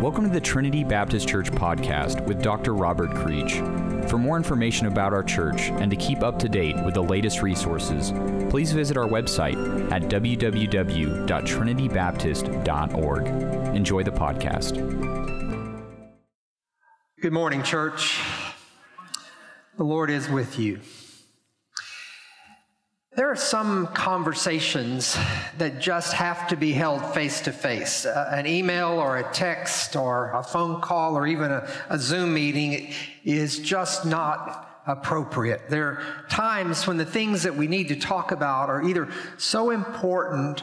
Welcome to the Trinity Baptist Church podcast with Dr. Robert Creech. For more information about our church and to keep up to date with the latest resources, please visit our website at www.trinitybaptist.org. Enjoy the podcast. Good morning, church. The Lord is with you. There are some conversations that just have to be held face to face. An email or a text or a phone call or even a, a, Zoom meeting is just not appropriate. There are times when the things that we need to talk about are either so important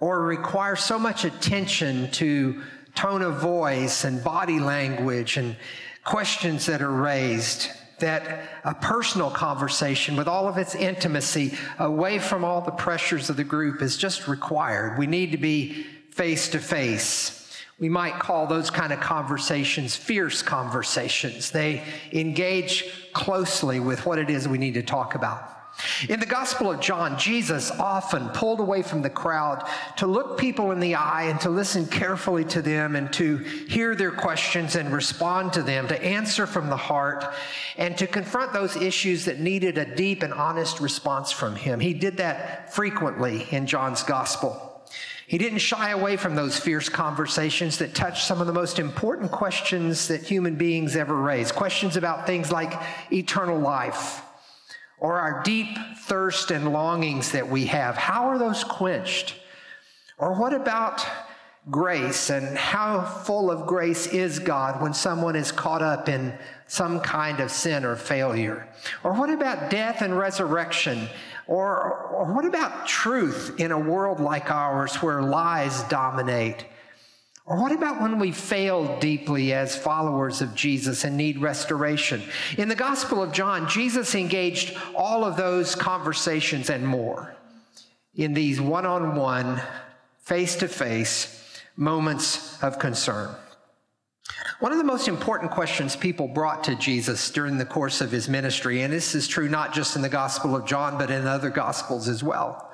or require so much attention to tone of voice and body language and questions that are raised that a personal conversation with all of its intimacy away from all the pressures of the group is just required. We need to be face to face. We might call those kind of conversations fierce conversations. They engage closely with what it is we need to talk about. In the Gospel of John, Jesus often pulled away from the crowd to look people in the eye and to listen carefully to them and to hear their questions and respond to them, to answer from the heart, and to confront those issues that needed a deep and honest response from him. He did that frequently in John's Gospel. He didn't shy away from those fierce conversations that touched some of the most important questions that human beings ever raise questions about things like eternal life or our deep thirst and longings that we have, how are those quenched? Or what about grace and how full of grace is God when someone is caught up in some kind of sin or failure? Or what about death and resurrection? Or, or what about truth in a world like ours where lies dominate? Or what about when we fail deeply as followers of Jesus and need restoration? In the Gospel of John, Jesus engaged all of those conversations and more in these one on one, face to face moments of concern. One of the most important questions people brought to Jesus during the course of his ministry, and this is true not just in the Gospel of John, but in other Gospels as well.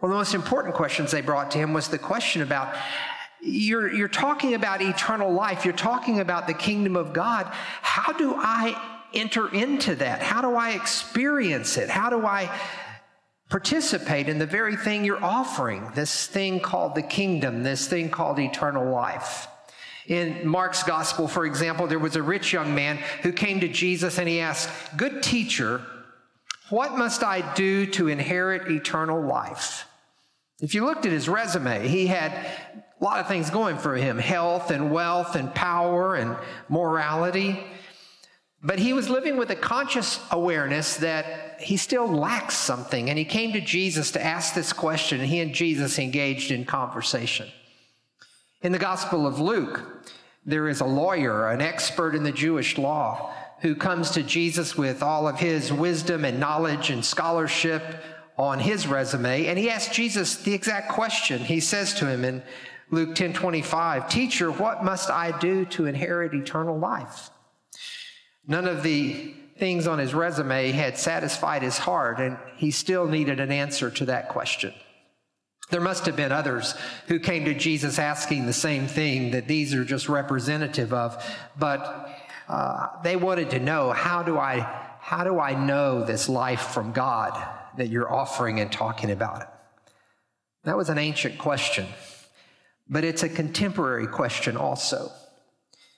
One of the most important questions they brought to him was the question about you're, you're talking about eternal life. You're talking about the kingdom of God. How do I enter into that? How do I experience it? How do I participate in the very thing you're offering? This thing called the kingdom, this thing called eternal life. In Mark's gospel, for example, there was a rich young man who came to Jesus and he asked, Good teacher, what must I do to inherit eternal life? If you looked at his resume, he had a lot of things going for him health and wealth and power and morality. But he was living with a conscious awareness that he still lacks something. And he came to Jesus to ask this question, and he and Jesus engaged in conversation. In the Gospel of Luke, there is a lawyer, an expert in the Jewish law, who comes to Jesus with all of his wisdom and knowledge and scholarship on his resume. And he asks Jesus the exact question. He says to him in Luke 10 25, Teacher, what must I do to inherit eternal life? None of the things on his resume had satisfied his heart, and he still needed an answer to that question. There must have been others who came to Jesus asking the same thing that these are just representative of, but uh, they wanted to know how do I how do I know this life from God that you're offering and talking about it? That was an ancient question but it's a contemporary question also.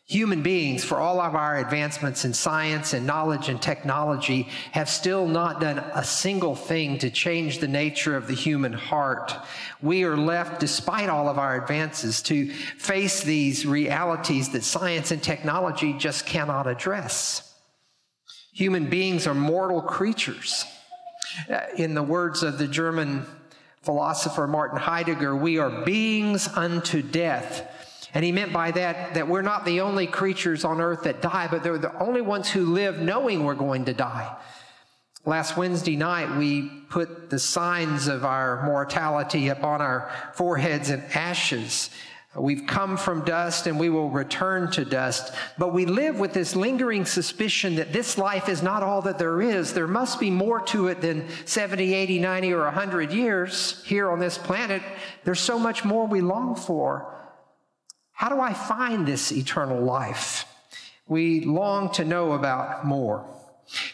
Human beings, for all of our advancements in science and knowledge and technology, have still not done a single thing to change the nature of the human heart. We are left, despite all of our advances, to face these realities that science and technology just cannot address. Human beings are mortal creatures. Uh, in the words of the German philosopher Martin Heidegger, we are beings unto death. And he meant by that that we're not the only creatures on earth that die, but they're the only ones who live knowing we're going to die. Last Wednesday night, we put the signs of our mortality upon our foreheads in ashes. We've come from dust and we will return to dust. But we live with this lingering suspicion that this life is not all that there is. There must be more to it than 70, 80, 90, or 100 years here on this planet. There's so much more we long for. How do I find this eternal life? We long to know about more.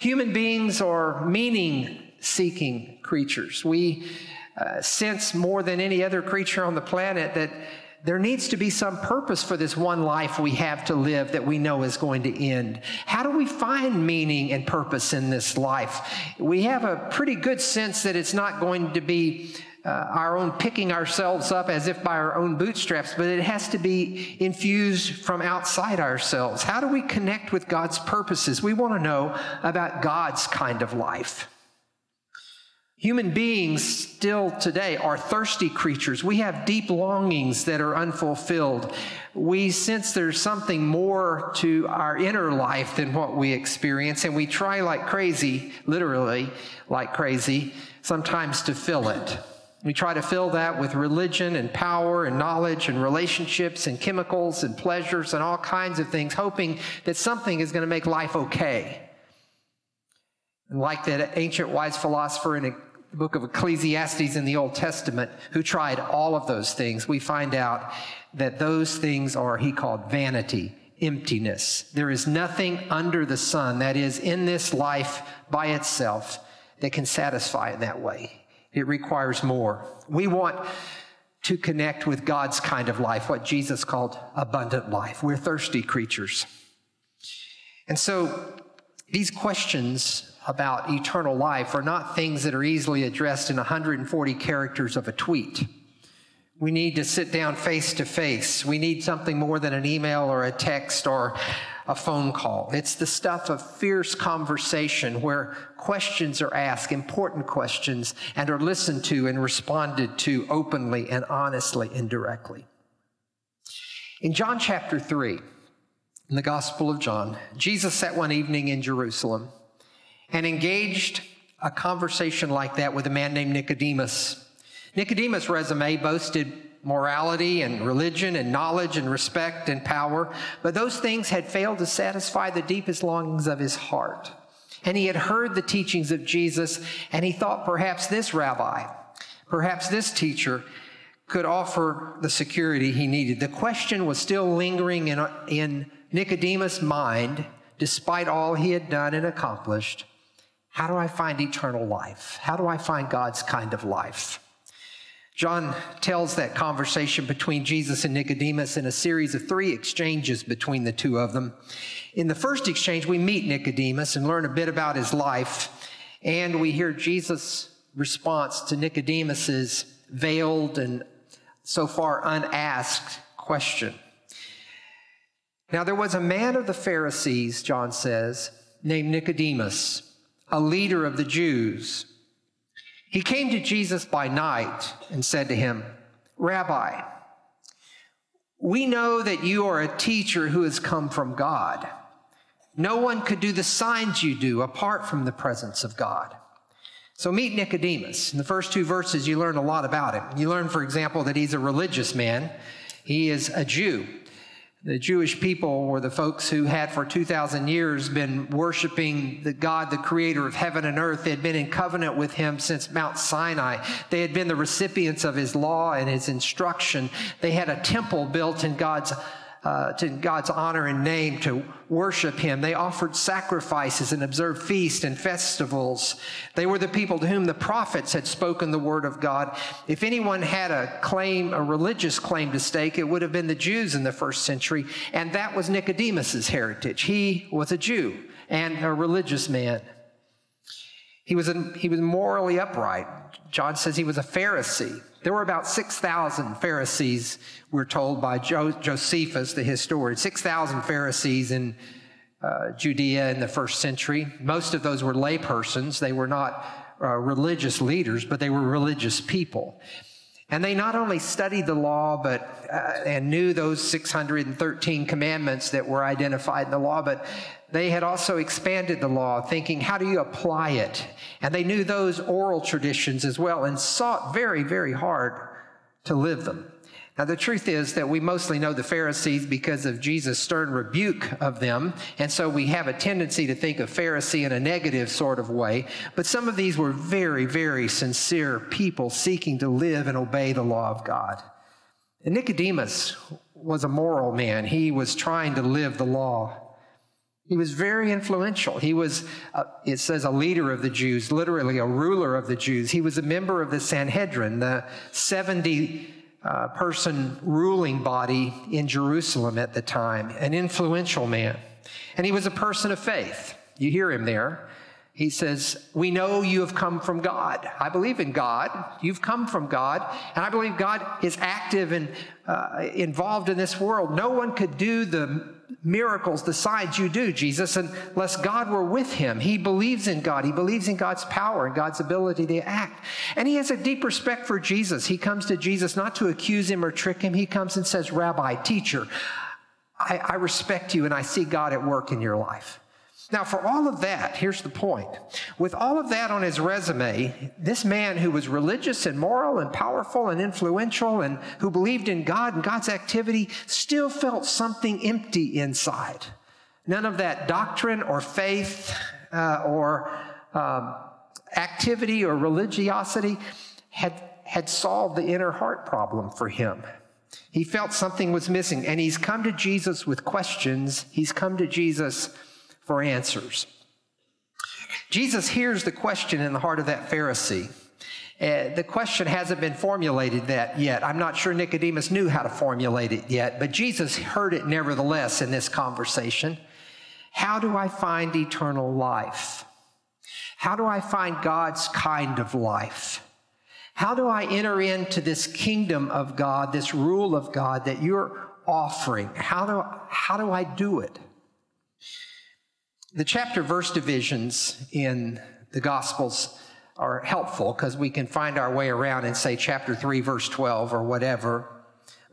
Human beings are meaning seeking creatures. We uh, sense more than any other creature on the planet that there needs to be some purpose for this one life we have to live that we know is going to end. How do we find meaning and purpose in this life? We have a pretty good sense that it's not going to be uh, our own picking ourselves up as if by our own bootstraps, but it has to be infused from outside ourselves. How do we connect with God's purposes? We want to know about God's kind of life. Human beings still today are thirsty creatures. We have deep longings that are unfulfilled. We sense there's something more to our inner life than what we experience, and we try like crazy, literally like crazy, sometimes to fill it. We try to fill that with religion and power and knowledge and relationships and chemicals and pleasures and all kinds of things, hoping that something is going to make life okay. And like that ancient wise philosopher in the book of Ecclesiastes in the Old Testament who tried all of those things, we find out that those things are, he called vanity, emptiness. There is nothing under the sun, that is, in this life by itself, that can satisfy in that way. It requires more. We want to connect with God's kind of life, what Jesus called abundant life. We're thirsty creatures. And so these questions about eternal life are not things that are easily addressed in 140 characters of a tweet. We need to sit down face to face. We need something more than an email or a text or a phone call. It's the stuff of fierce conversation where questions are asked, important questions, and are listened to and responded to openly and honestly and directly. In John chapter 3, in the Gospel of John, Jesus sat one evening in Jerusalem and engaged a conversation like that with a man named Nicodemus. Nicodemus' resume boasted morality and religion and knowledge and respect and power, but those things had failed to satisfy the deepest longings of his heart. And he had heard the teachings of Jesus, and he thought perhaps this rabbi, perhaps this teacher, could offer the security he needed. The question was still lingering in, in Nicodemus' mind, despite all he had done and accomplished. How do I find eternal life? How do I find God's kind of life? John tells that conversation between Jesus and Nicodemus in a series of three exchanges between the two of them. In the first exchange, we meet Nicodemus and learn a bit about his life, and we hear Jesus' response to Nicodemus's veiled and so far unasked question. Now, there was a man of the Pharisees, John says, named Nicodemus, a leader of the Jews. He came to Jesus by night and said to him, Rabbi, we know that you are a teacher who has come from God. No one could do the signs you do apart from the presence of God. So meet Nicodemus. In the first two verses, you learn a lot about him. You learn, for example, that he's a religious man. He is a Jew. The Jewish people were the folks who had for 2,000 years been worshiping the God, the creator of heaven and earth. They had been in covenant with him since Mount Sinai. They had been the recipients of his law and his instruction. They had a temple built in God's uh, to God's honor and name to worship Him. They offered sacrifices and observed feasts and festivals. They were the people to whom the prophets had spoken the word of God. If anyone had a claim, a religious claim to stake, it would have been the Jews in the first century, and that was Nicodemus's heritage. He was a Jew and a religious man. He was, he was morally upright. John says he was a Pharisee. There were about 6,000 Pharisees, we're told by jo- Josephus, the historian, 6,000 Pharisees in uh, Judea in the first century. Most of those were laypersons. They were not uh, religious leaders, but they were religious people. And they not only studied the law, but uh, and knew those 613 commandments that were identified in the law, but they had also expanded the law, thinking, how do you apply it? And they knew those oral traditions as well and sought very, very hard to live them. Now, the truth is that we mostly know the Pharisees because of Jesus' stern rebuke of them. And so we have a tendency to think of Pharisee in a negative sort of way. But some of these were very, very sincere people seeking to live and obey the law of God. And Nicodemus was a moral man. He was trying to live the law. He was very influential. He was, uh, it says, a leader of the Jews, literally a ruler of the Jews. He was a member of the Sanhedrin, the 70 uh, person ruling body in Jerusalem at the time, an influential man. And he was a person of faith. You hear him there. He says, We know you have come from God. I believe in God. You've come from God. And I believe God is active and uh, involved in this world. No one could do the miracles, the signs you do, Jesus, unless God were with him. He believes in God. He believes in God's power and God's ability to act. And he has a deep respect for Jesus. He comes to Jesus not to accuse him or trick him. He comes and says, Rabbi, teacher, I, I respect you and I see God at work in your life. Now, for all of that, here's the point. With all of that on his resume, this man who was religious and moral and powerful and influential and who believed in God and God's activity still felt something empty inside. None of that doctrine or faith uh, or um, activity or religiosity had, had solved the inner heart problem for him. He felt something was missing, and he's come to Jesus with questions. He's come to Jesus for answers. Jesus hears the question in the heart of that Pharisee. Uh, the question hasn't been formulated that yet. I'm not sure Nicodemus knew how to formulate it yet, but Jesus heard it nevertheless in this conversation. How do I find eternal life? How do I find God's kind of life? How do I enter into this kingdom of God, this rule of God that you're offering? How do, how do I do it? The chapter verse divisions in the Gospels are helpful because we can find our way around and say chapter 3, verse 12 or whatever.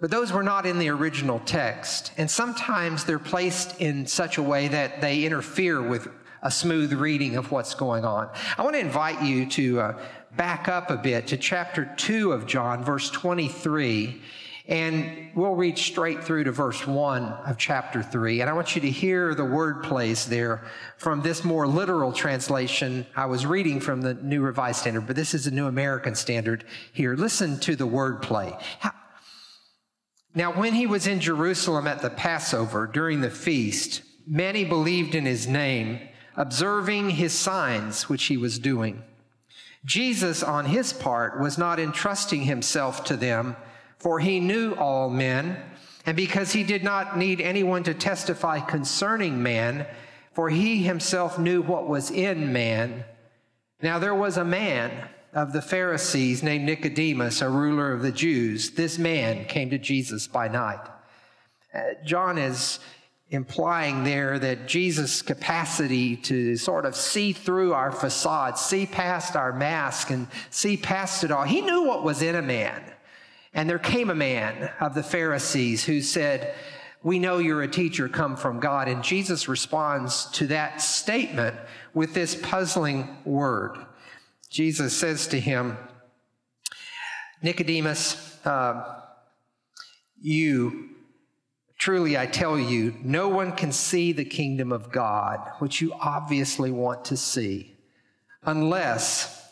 But those were not in the original text. And sometimes they're placed in such a way that they interfere with a smooth reading of what's going on. I want to invite you to uh, back up a bit to chapter 2 of John, verse 23 and we'll read straight through to verse 1 of chapter 3. And I want you to hear the word plays there from this more literal translation. I was reading from the New Revised Standard, but this is the New American Standard here. Listen to the word play. Now, when he was in Jerusalem at the Passover during the feast, many believed in his name, observing his signs which he was doing. Jesus, on his part, was not entrusting himself to them for he knew all men, and because he did not need anyone to testify concerning man, for he himself knew what was in man. Now there was a man of the Pharisees named Nicodemus, a ruler of the Jews. This man came to Jesus by night. Uh, John is implying there that Jesus' capacity to sort of see through our facade, see past our mask, and see past it all. He knew what was in a man. And there came a man of the Pharisees who said, We know you're a teacher come from God. And Jesus responds to that statement with this puzzling word. Jesus says to him, Nicodemus, uh, you, truly I tell you, no one can see the kingdom of God, which you obviously want to see, unless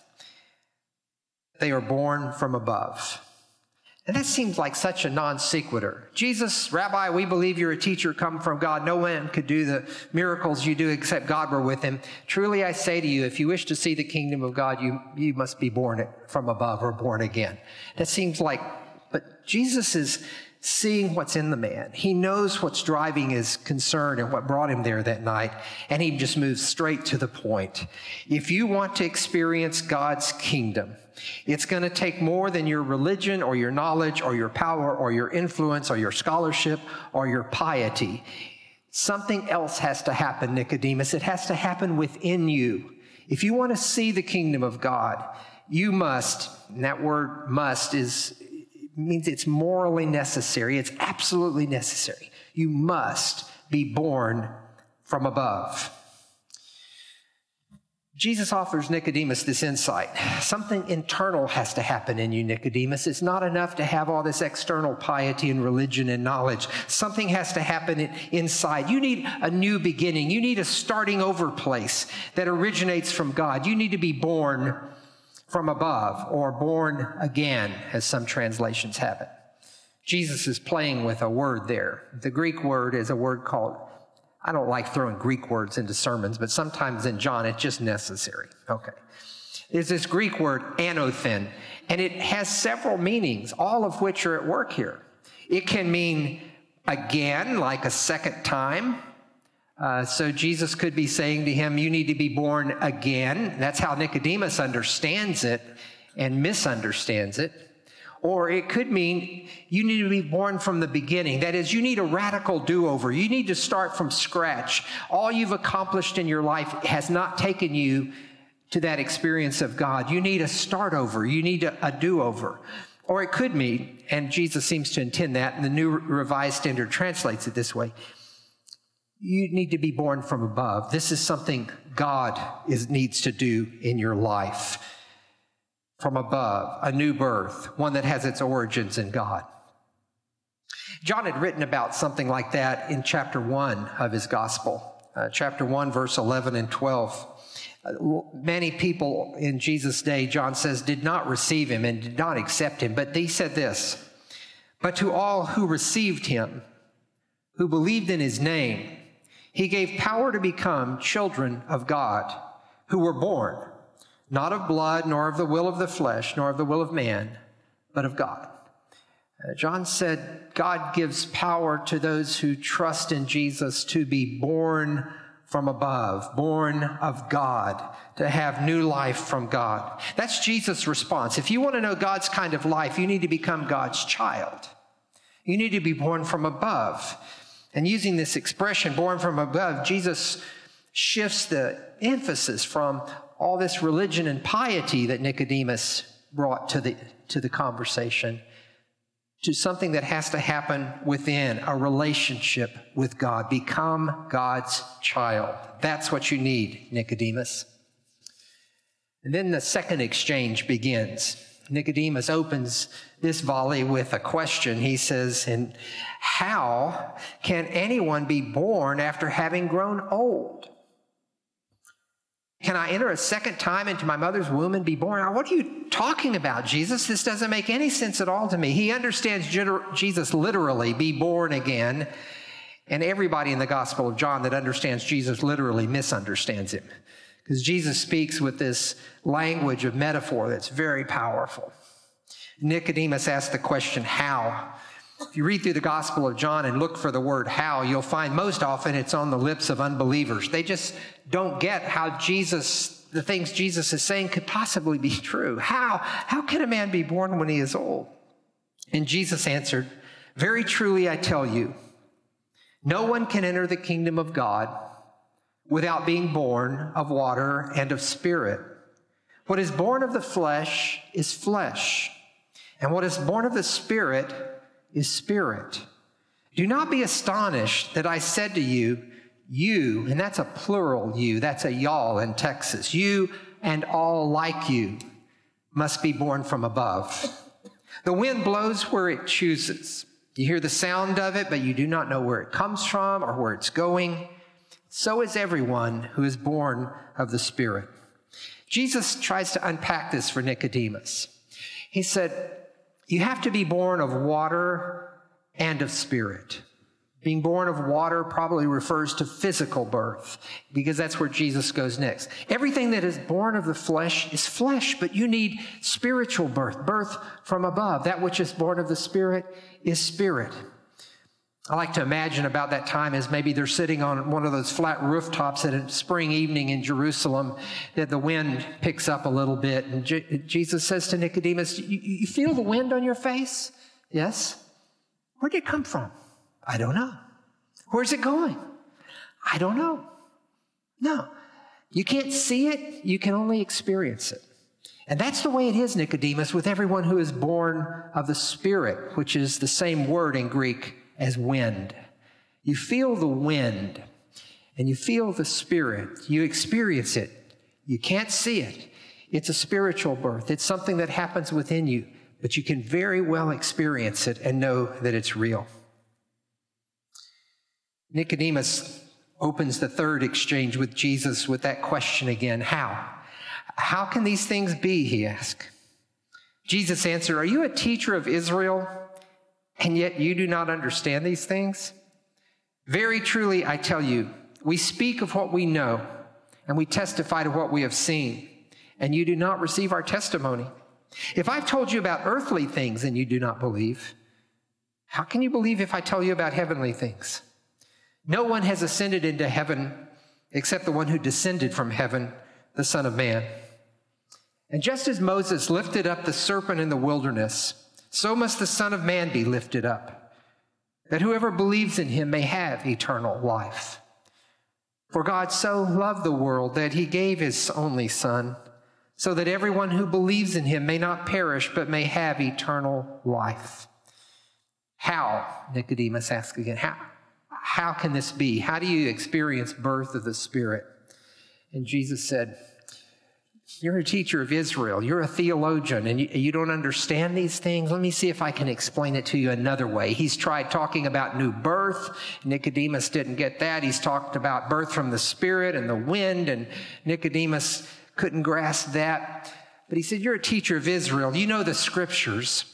they are born from above. And that seems like such a non sequitur. Jesus, Rabbi, we believe you're a teacher come from God. No one could do the miracles you do except God were with him. Truly I say to you, if you wish to see the kingdom of God, you, you must be born from above or born again. That seems like, but Jesus is seeing what's in the man. He knows what's driving his concern and what brought him there that night. And he just moves straight to the point. If you want to experience God's kingdom, it's going to take more than your religion or your knowledge or your power or your influence or your scholarship or your piety. Something else has to happen, Nicodemus. It has to happen within you. If you want to see the kingdom of God, you must, and that word must is means it's morally necessary. It's absolutely necessary. You must be born from above. Jesus offers Nicodemus this insight. Something internal has to happen in you, Nicodemus. It's not enough to have all this external piety and religion and knowledge. Something has to happen inside. You need a new beginning. You need a starting over place that originates from God. You need to be born from above or born again, as some translations have it. Jesus is playing with a word there. The Greek word is a word called, I don't like throwing Greek words into sermons, but sometimes in John it's just necessary. Okay. There's this Greek word, anothen, and it has several meanings, all of which are at work here. It can mean again, like a second time. Uh, so Jesus could be saying to him, You need to be born again. That's how Nicodemus understands it and misunderstands it. Or it could mean you need to be born from the beginning. That is, you need a radical do over. You need to start from scratch. All you've accomplished in your life has not taken you to that experience of God. You need a start over. You need a, a do over. Or it could mean, and Jesus seems to intend that, and the New Revised Standard translates it this way you need to be born from above. This is something God is, needs to do in your life from above, a new birth, one that has its origins in God. John had written about something like that in chapter 1 of his gospel, uh, chapter 1, verse 11 and 12. Uh, many people in Jesus' day, John says, did not receive him and did not accept him, but he said this But to all who received him, who believed in his name, he gave power to become children of God, who were born not of blood, nor of the will of the flesh, nor of the will of man, but of God. Uh, John said, God gives power to those who trust in Jesus to be born from above, born of God, to have new life from God. That's Jesus' response. If you want to know God's kind of life, you need to become God's child. You need to be born from above. And using this expression, born from above, Jesus shifts the emphasis from all this religion and piety that Nicodemus brought to the, to the conversation to something that has to happen within a relationship with God. Become God's child. That's what you need, Nicodemus. And then the second exchange begins. Nicodemus opens this volley with a question. He says, And how can anyone be born after having grown old? Can I enter a second time into my mother's womb and be born? What are you talking about, Jesus? This doesn't make any sense at all to me. He understands Jesus literally, be born again. And everybody in the Gospel of John that understands Jesus literally misunderstands him. Because Jesus speaks with this language of metaphor that's very powerful. Nicodemus asked the question, how? If you read through the Gospel of John and look for the word how, you'll find most often it's on the lips of unbelievers. They just don't get how Jesus, the things Jesus is saying could possibly be true. How? How can a man be born when he is old? And Jesus answered, Very truly I tell you, no one can enter the kingdom of God without being born of water and of spirit. What is born of the flesh is flesh, and what is born of the spirit is spirit. Do not be astonished that I said to you, you, and that's a plural you, that's a y'all in Texas, you and all like you must be born from above. The wind blows where it chooses. You hear the sound of it, but you do not know where it comes from or where it's going. So is everyone who is born of the Spirit. Jesus tries to unpack this for Nicodemus. He said, you have to be born of water and of spirit. Being born of water probably refers to physical birth because that's where Jesus goes next. Everything that is born of the flesh is flesh, but you need spiritual birth, birth from above. That which is born of the spirit is spirit. I like to imagine about that time as maybe they're sitting on one of those flat rooftops at a spring evening in Jerusalem, that the wind picks up a little bit. And Je- Jesus says to Nicodemus, You feel the wind on your face? Yes. Where'd it come from? I don't know. Where's it going? I don't know. No. You can't see it, you can only experience it. And that's the way it is, Nicodemus, with everyone who is born of the Spirit, which is the same word in Greek as wind. You feel the wind and you feel the Spirit. You experience it. You can't see it. It's a spiritual birth, it's something that happens within you, but you can very well experience it and know that it's real. Nicodemus opens the third exchange with Jesus with that question again How? How can these things be? He asked. Jesus answered, Are you a teacher of Israel and yet you do not understand these things? Very truly, I tell you, we speak of what we know, and we testify to what we have seen, and you do not receive our testimony. If I've told you about earthly things and you do not believe, how can you believe if I tell you about heavenly things? No one has ascended into heaven except the one who descended from heaven, the Son of Man. And just as Moses lifted up the serpent in the wilderness, so must the Son of Man be lifted up, that whoever believes in him may have eternal life. For God so loved the world that he gave his only Son, so that everyone who believes in him may not perish, but may have eternal life. How? Nicodemus asked again. How? How can this be? How do you experience birth of the Spirit? And Jesus said, You're a teacher of Israel. You're a theologian, and you, you, don't understand these things. Let me see if I can explain it to you another way. He's tried talking about new birth. Nicodemus didn't get that. He's talked about birth from the Spirit and the wind, and Nicodemus couldn't grasp that. But he said, You're a teacher of Israel. You know the scriptures.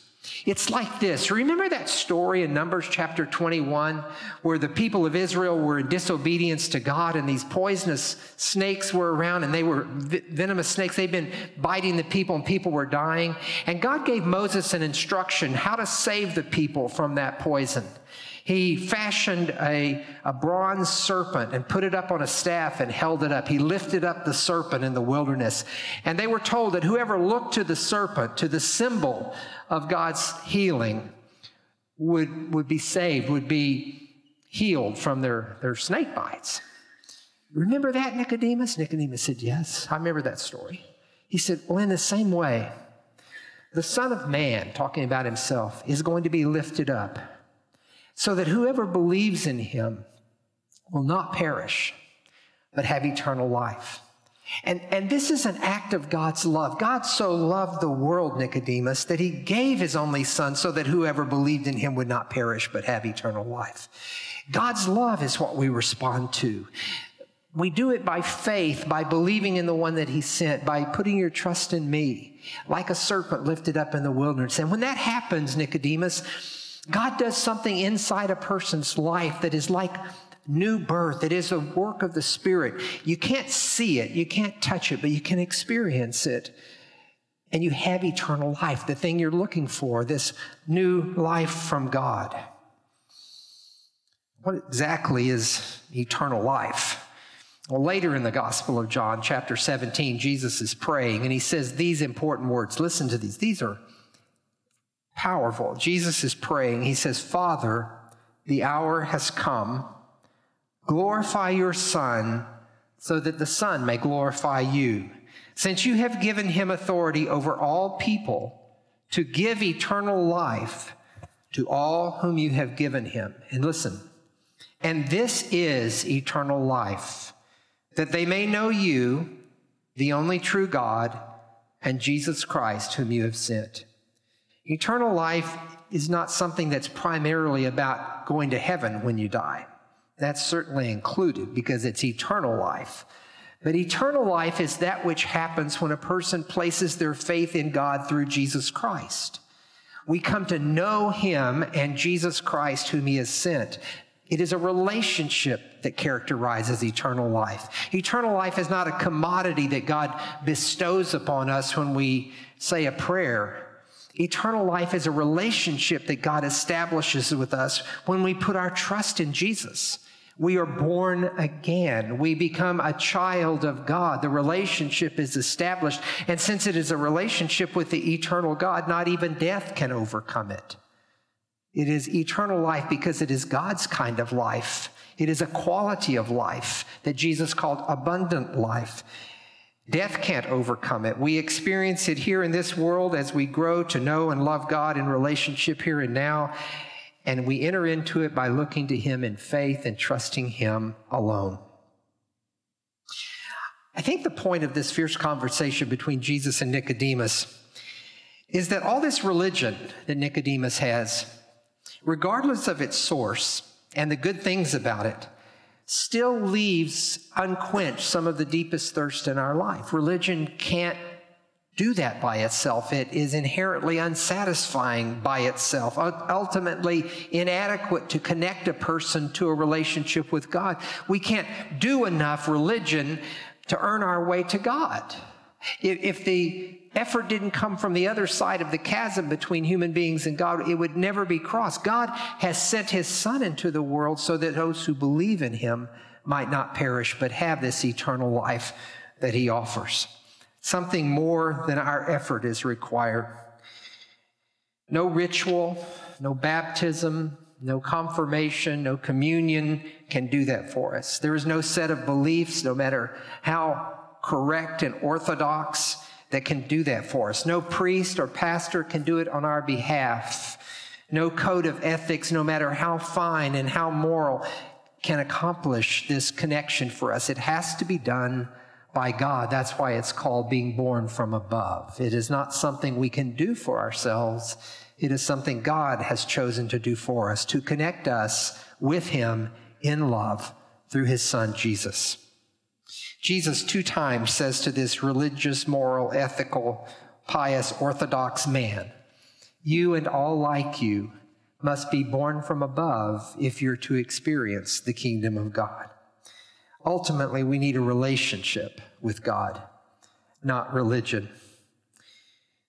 It's like this. Remember that story in Numbers chapter 21 where the people of Israel were in disobedience to God and these poisonous snakes were around and they were venomous snakes. They'd been biting the people and people were dying. And God gave Moses an instruction how to save the people from that poison. He fashioned a, a bronze serpent and put it up on a staff and held it up. He lifted up the serpent in the wilderness. And they were told that whoever looked to the serpent, to the symbol of God's healing, would, would be saved, would be healed from their, their snake bites. Remember that, Nicodemus? Nicodemus said, Yes, I remember that story. He said, Well, in the same way, the Son of Man, talking about himself, is going to be lifted up so that whoever believes in him will not perish, but have eternal life. And, and this is an act of God's love. God so loved the world, Nicodemus, that he gave his only son so that whoever believed in him would not perish, but have eternal life. God's love is what we respond to. We do it by faith, by believing in the one that he sent, by putting your trust in me, like a serpent lifted up in the wilderness. And when that happens, Nicodemus, God does something inside a person's life that is like new birth. It is a work of the Spirit. You can't see it, you can't touch it, but you can experience it. And you have eternal life, the thing you're looking for, this new life from God. What exactly is eternal life? Well, later in the Gospel of John, chapter 17, Jesus is praying and he says these important words. Listen to these. These are powerful. Jesus is praying. He says, Father, the hour has come. Glorify your Son so that the Son may glorify you. Since you have given him authority over all people to give eternal life to all whom you have given him. And listen, and this is eternal life, that they may know you, the only true God, and Jesus Christ, whom you have sent. Eternal life is not something that's primarily about going to heaven when you die. That's certainly included because it's eternal life. But eternal life is that which happens when a person places their faith in God through Jesus Christ. We come to know Him and Jesus Christ, whom He has sent. It is a relationship that characterizes eternal life. Eternal life is not a commodity that God bestows upon us when we say a prayer Eternal life is a relationship that God establishes with us when we put our trust in Jesus. We are born again. We become a child of God. The relationship is established. And since it is a relationship with the eternal God, not even death can overcome it. It is eternal life because it is God's kind of life. It is a quality of life that Jesus called abundant life. Death can't overcome it. We experience it here in this world as we grow to know and love God in relationship here and now. And we enter into it by looking to Him in faith and trusting Him alone. I think the point of this fierce conversation between Jesus and Nicodemus is that all this religion that Nicodemus has, regardless of its source and the good things about it, still leaves unquenched some of the deepest thirst in our life. Religion can't do that by itself. It is inherently unsatisfying by itself, ultimately inadequate to connect a person to a relationship with God. We can't do enough religion to earn our way to God. If the effort didn't come from the other side of the chasm between human beings and God, it would never be crossed. God has sent his Son into the world so that those who believe in him might not perish, but have this eternal life that he offers. Something more than our effort is required. No ritual, no baptism, no confirmation, no communion can do that for us. There is no set of beliefs, no matter how correct and orthodox, that can do that for us. No priest or pastor can do it on our behalf. No code of ethics, no matter how fine and how moral, can accomplish this connection for us. It has to be done by God. That's why it's called being born from above. It is not something we can do for ourselves. It is something God has chosen to do for us, to connect us with Him in love through His Son, Jesus. Jesus, two times, says to this religious, moral, ethical, pious, orthodox man, You and all like you must be born from above if you're to experience the kingdom of God. Ultimately, we need a relationship with God, not religion.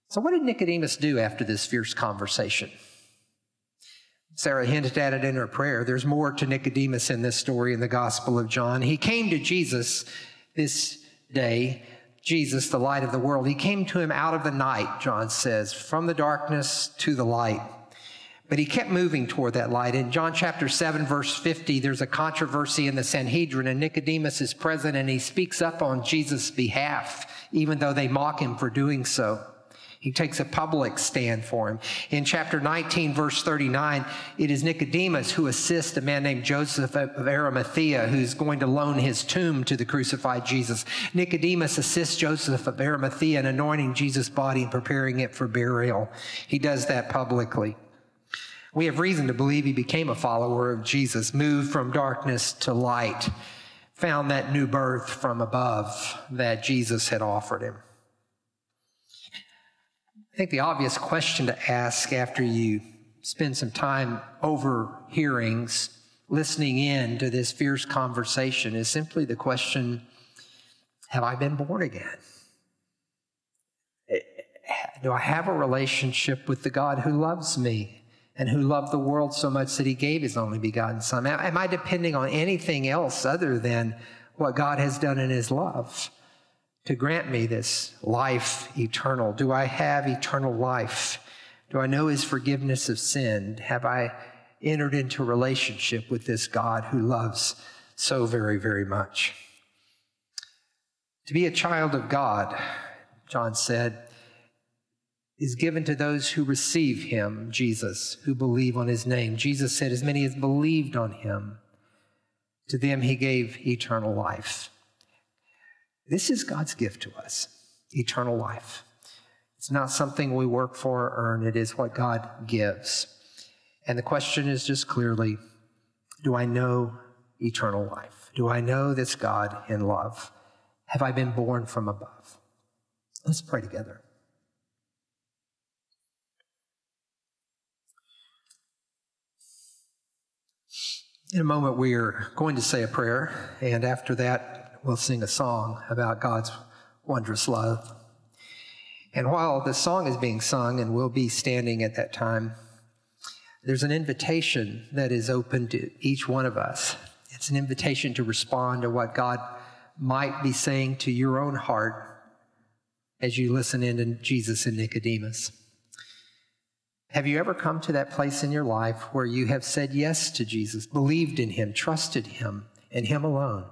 So, what did Nicodemus do after this fierce conversation? Sarah hinted at it in her prayer. There's more to Nicodemus in this story in the Gospel of John. He came to Jesus this day, Jesus, the light of the world. He came to him out of the night, John says, from the darkness to the light. But he kept moving toward that light. In John chapter 7, verse 50, there's a controversy in the Sanhedrin, and Nicodemus is present and he speaks up on Jesus' behalf, even though they mock him for doing so. He takes a public stand for him. In chapter 19, verse 39, it is Nicodemus who assists a man named Joseph of Arimathea who's going to loan his tomb to the crucified Jesus. Nicodemus assists Joseph of Arimathea in anointing Jesus' body and preparing it for burial. He does that publicly. We have reason to believe he became a follower of Jesus, moved from darkness to light, found that new birth from above that Jesus had offered him. I think the obvious question to ask after you spend some time overhearing, listening in to this fierce conversation is simply the question Have I been born again? Do I have a relationship with the God who loves me? and who loved the world so much that he gave his only begotten son? Am I depending on anything else other than what God has done in his love to grant me this life eternal? Do I have eternal life? Do I know his forgiveness of sin? Have I entered into relationship with this God who loves so very, very much? To be a child of God, John said, is given to those who receive him, Jesus, who believe on his name. Jesus said, As many as believed on him, to them he gave eternal life. This is God's gift to us eternal life. It's not something we work for or earn, it is what God gives. And the question is just clearly do I know eternal life? Do I know this God in love? Have I been born from above? Let's pray together. In a moment, we are going to say a prayer, and after that, we'll sing a song about God's wondrous love. And while the song is being sung, and we'll be standing at that time, there's an invitation that is open to each one of us. It's an invitation to respond to what God might be saying to your own heart as you listen in to Jesus and Nicodemus. Have you ever come to that place in your life where you have said yes to Jesus, believed in him, trusted him, and him alone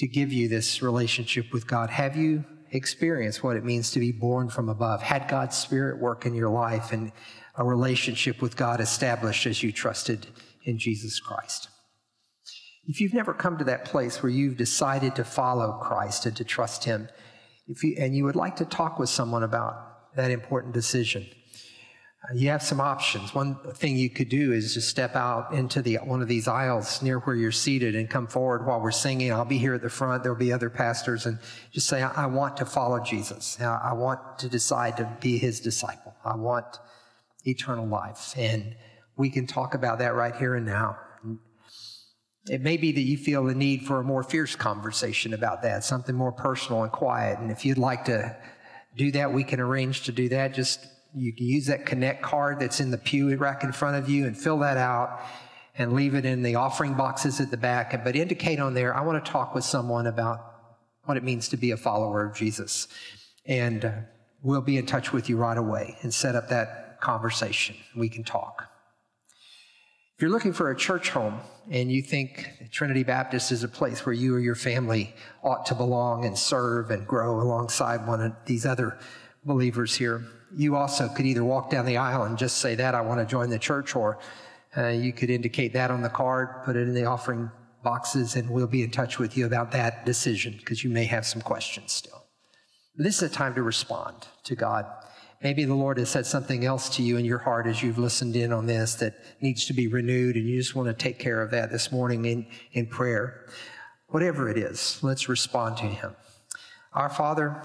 to give you this relationship with God? Have you experienced what it means to be born from above? Had God's Spirit work in your life and a relationship with God established as you trusted in Jesus Christ? If you've never come to that place where you've decided to follow Christ and to trust Him, if you, and you would like to talk with someone about that important decision, you have some options. One thing you could do is just step out into the one of these aisles near where you're seated and come forward while we're singing. I'll be here at the front. There'll be other pastors, and just say, "I, I want to follow Jesus. I want to decide to be His disciple. I want eternal life." And we can talk about that right here and now. It may be that you feel the need for a more fierce conversation about that, something more personal and quiet. And if you'd like to do that, we can arrange to do that. Just you can use that connect card that's in the pew rack in front of you and fill that out and leave it in the offering boxes at the back. But indicate on there, I want to talk with someone about what it means to be a follower of Jesus. And uh, we'll be in touch with you right away and set up that conversation. We can talk. If you're looking for a church home and you think Trinity Baptist is a place where you or your family ought to belong and serve and grow alongside one of these other believers here, you also could either walk down the aisle and just say that, I want to join the church, or uh, you could indicate that on the card, put it in the offering boxes, and we'll be in touch with you about that decision because you may have some questions still. This is a time to respond to God. Maybe the Lord has said something else to you in your heart as you've listened in on this that needs to be renewed, and you just want to take care of that this morning in, in prayer. Whatever it is, let's respond to Him. Our Father,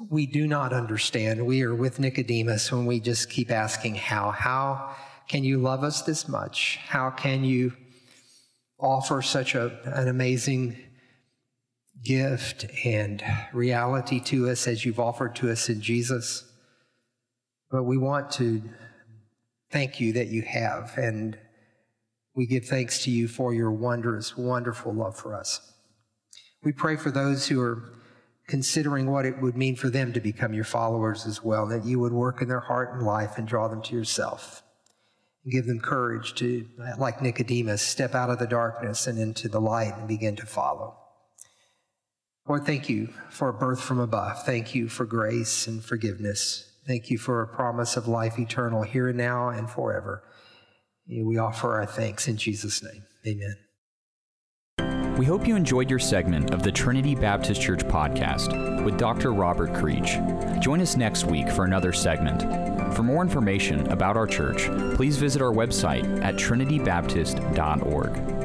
we do not understand. We are with Nicodemus when we just keep asking how. How can you love us this much? How can you offer such a, an amazing gift and reality to us as you've offered to us in Jesus? But we want to thank you that you have, and we give thanks to you for your wondrous, wonderful love for us. We pray for those who are considering what it would mean for them to become your followers as well, that you would work in their heart and life and draw them to yourself. And give them courage to, like Nicodemus, step out of the darkness and into the light and begin to follow. Lord, thank you for a birth from above. Thank you for grace and forgiveness. Thank you for a promise of life eternal here and now and forever. We offer our thanks in Jesus' name. Amen. We hope you enjoyed your segment of the Trinity Baptist Church podcast with Dr. Robert Creech. Join us next week for another segment. For more information about our church, please visit our website at trinitybaptist.org.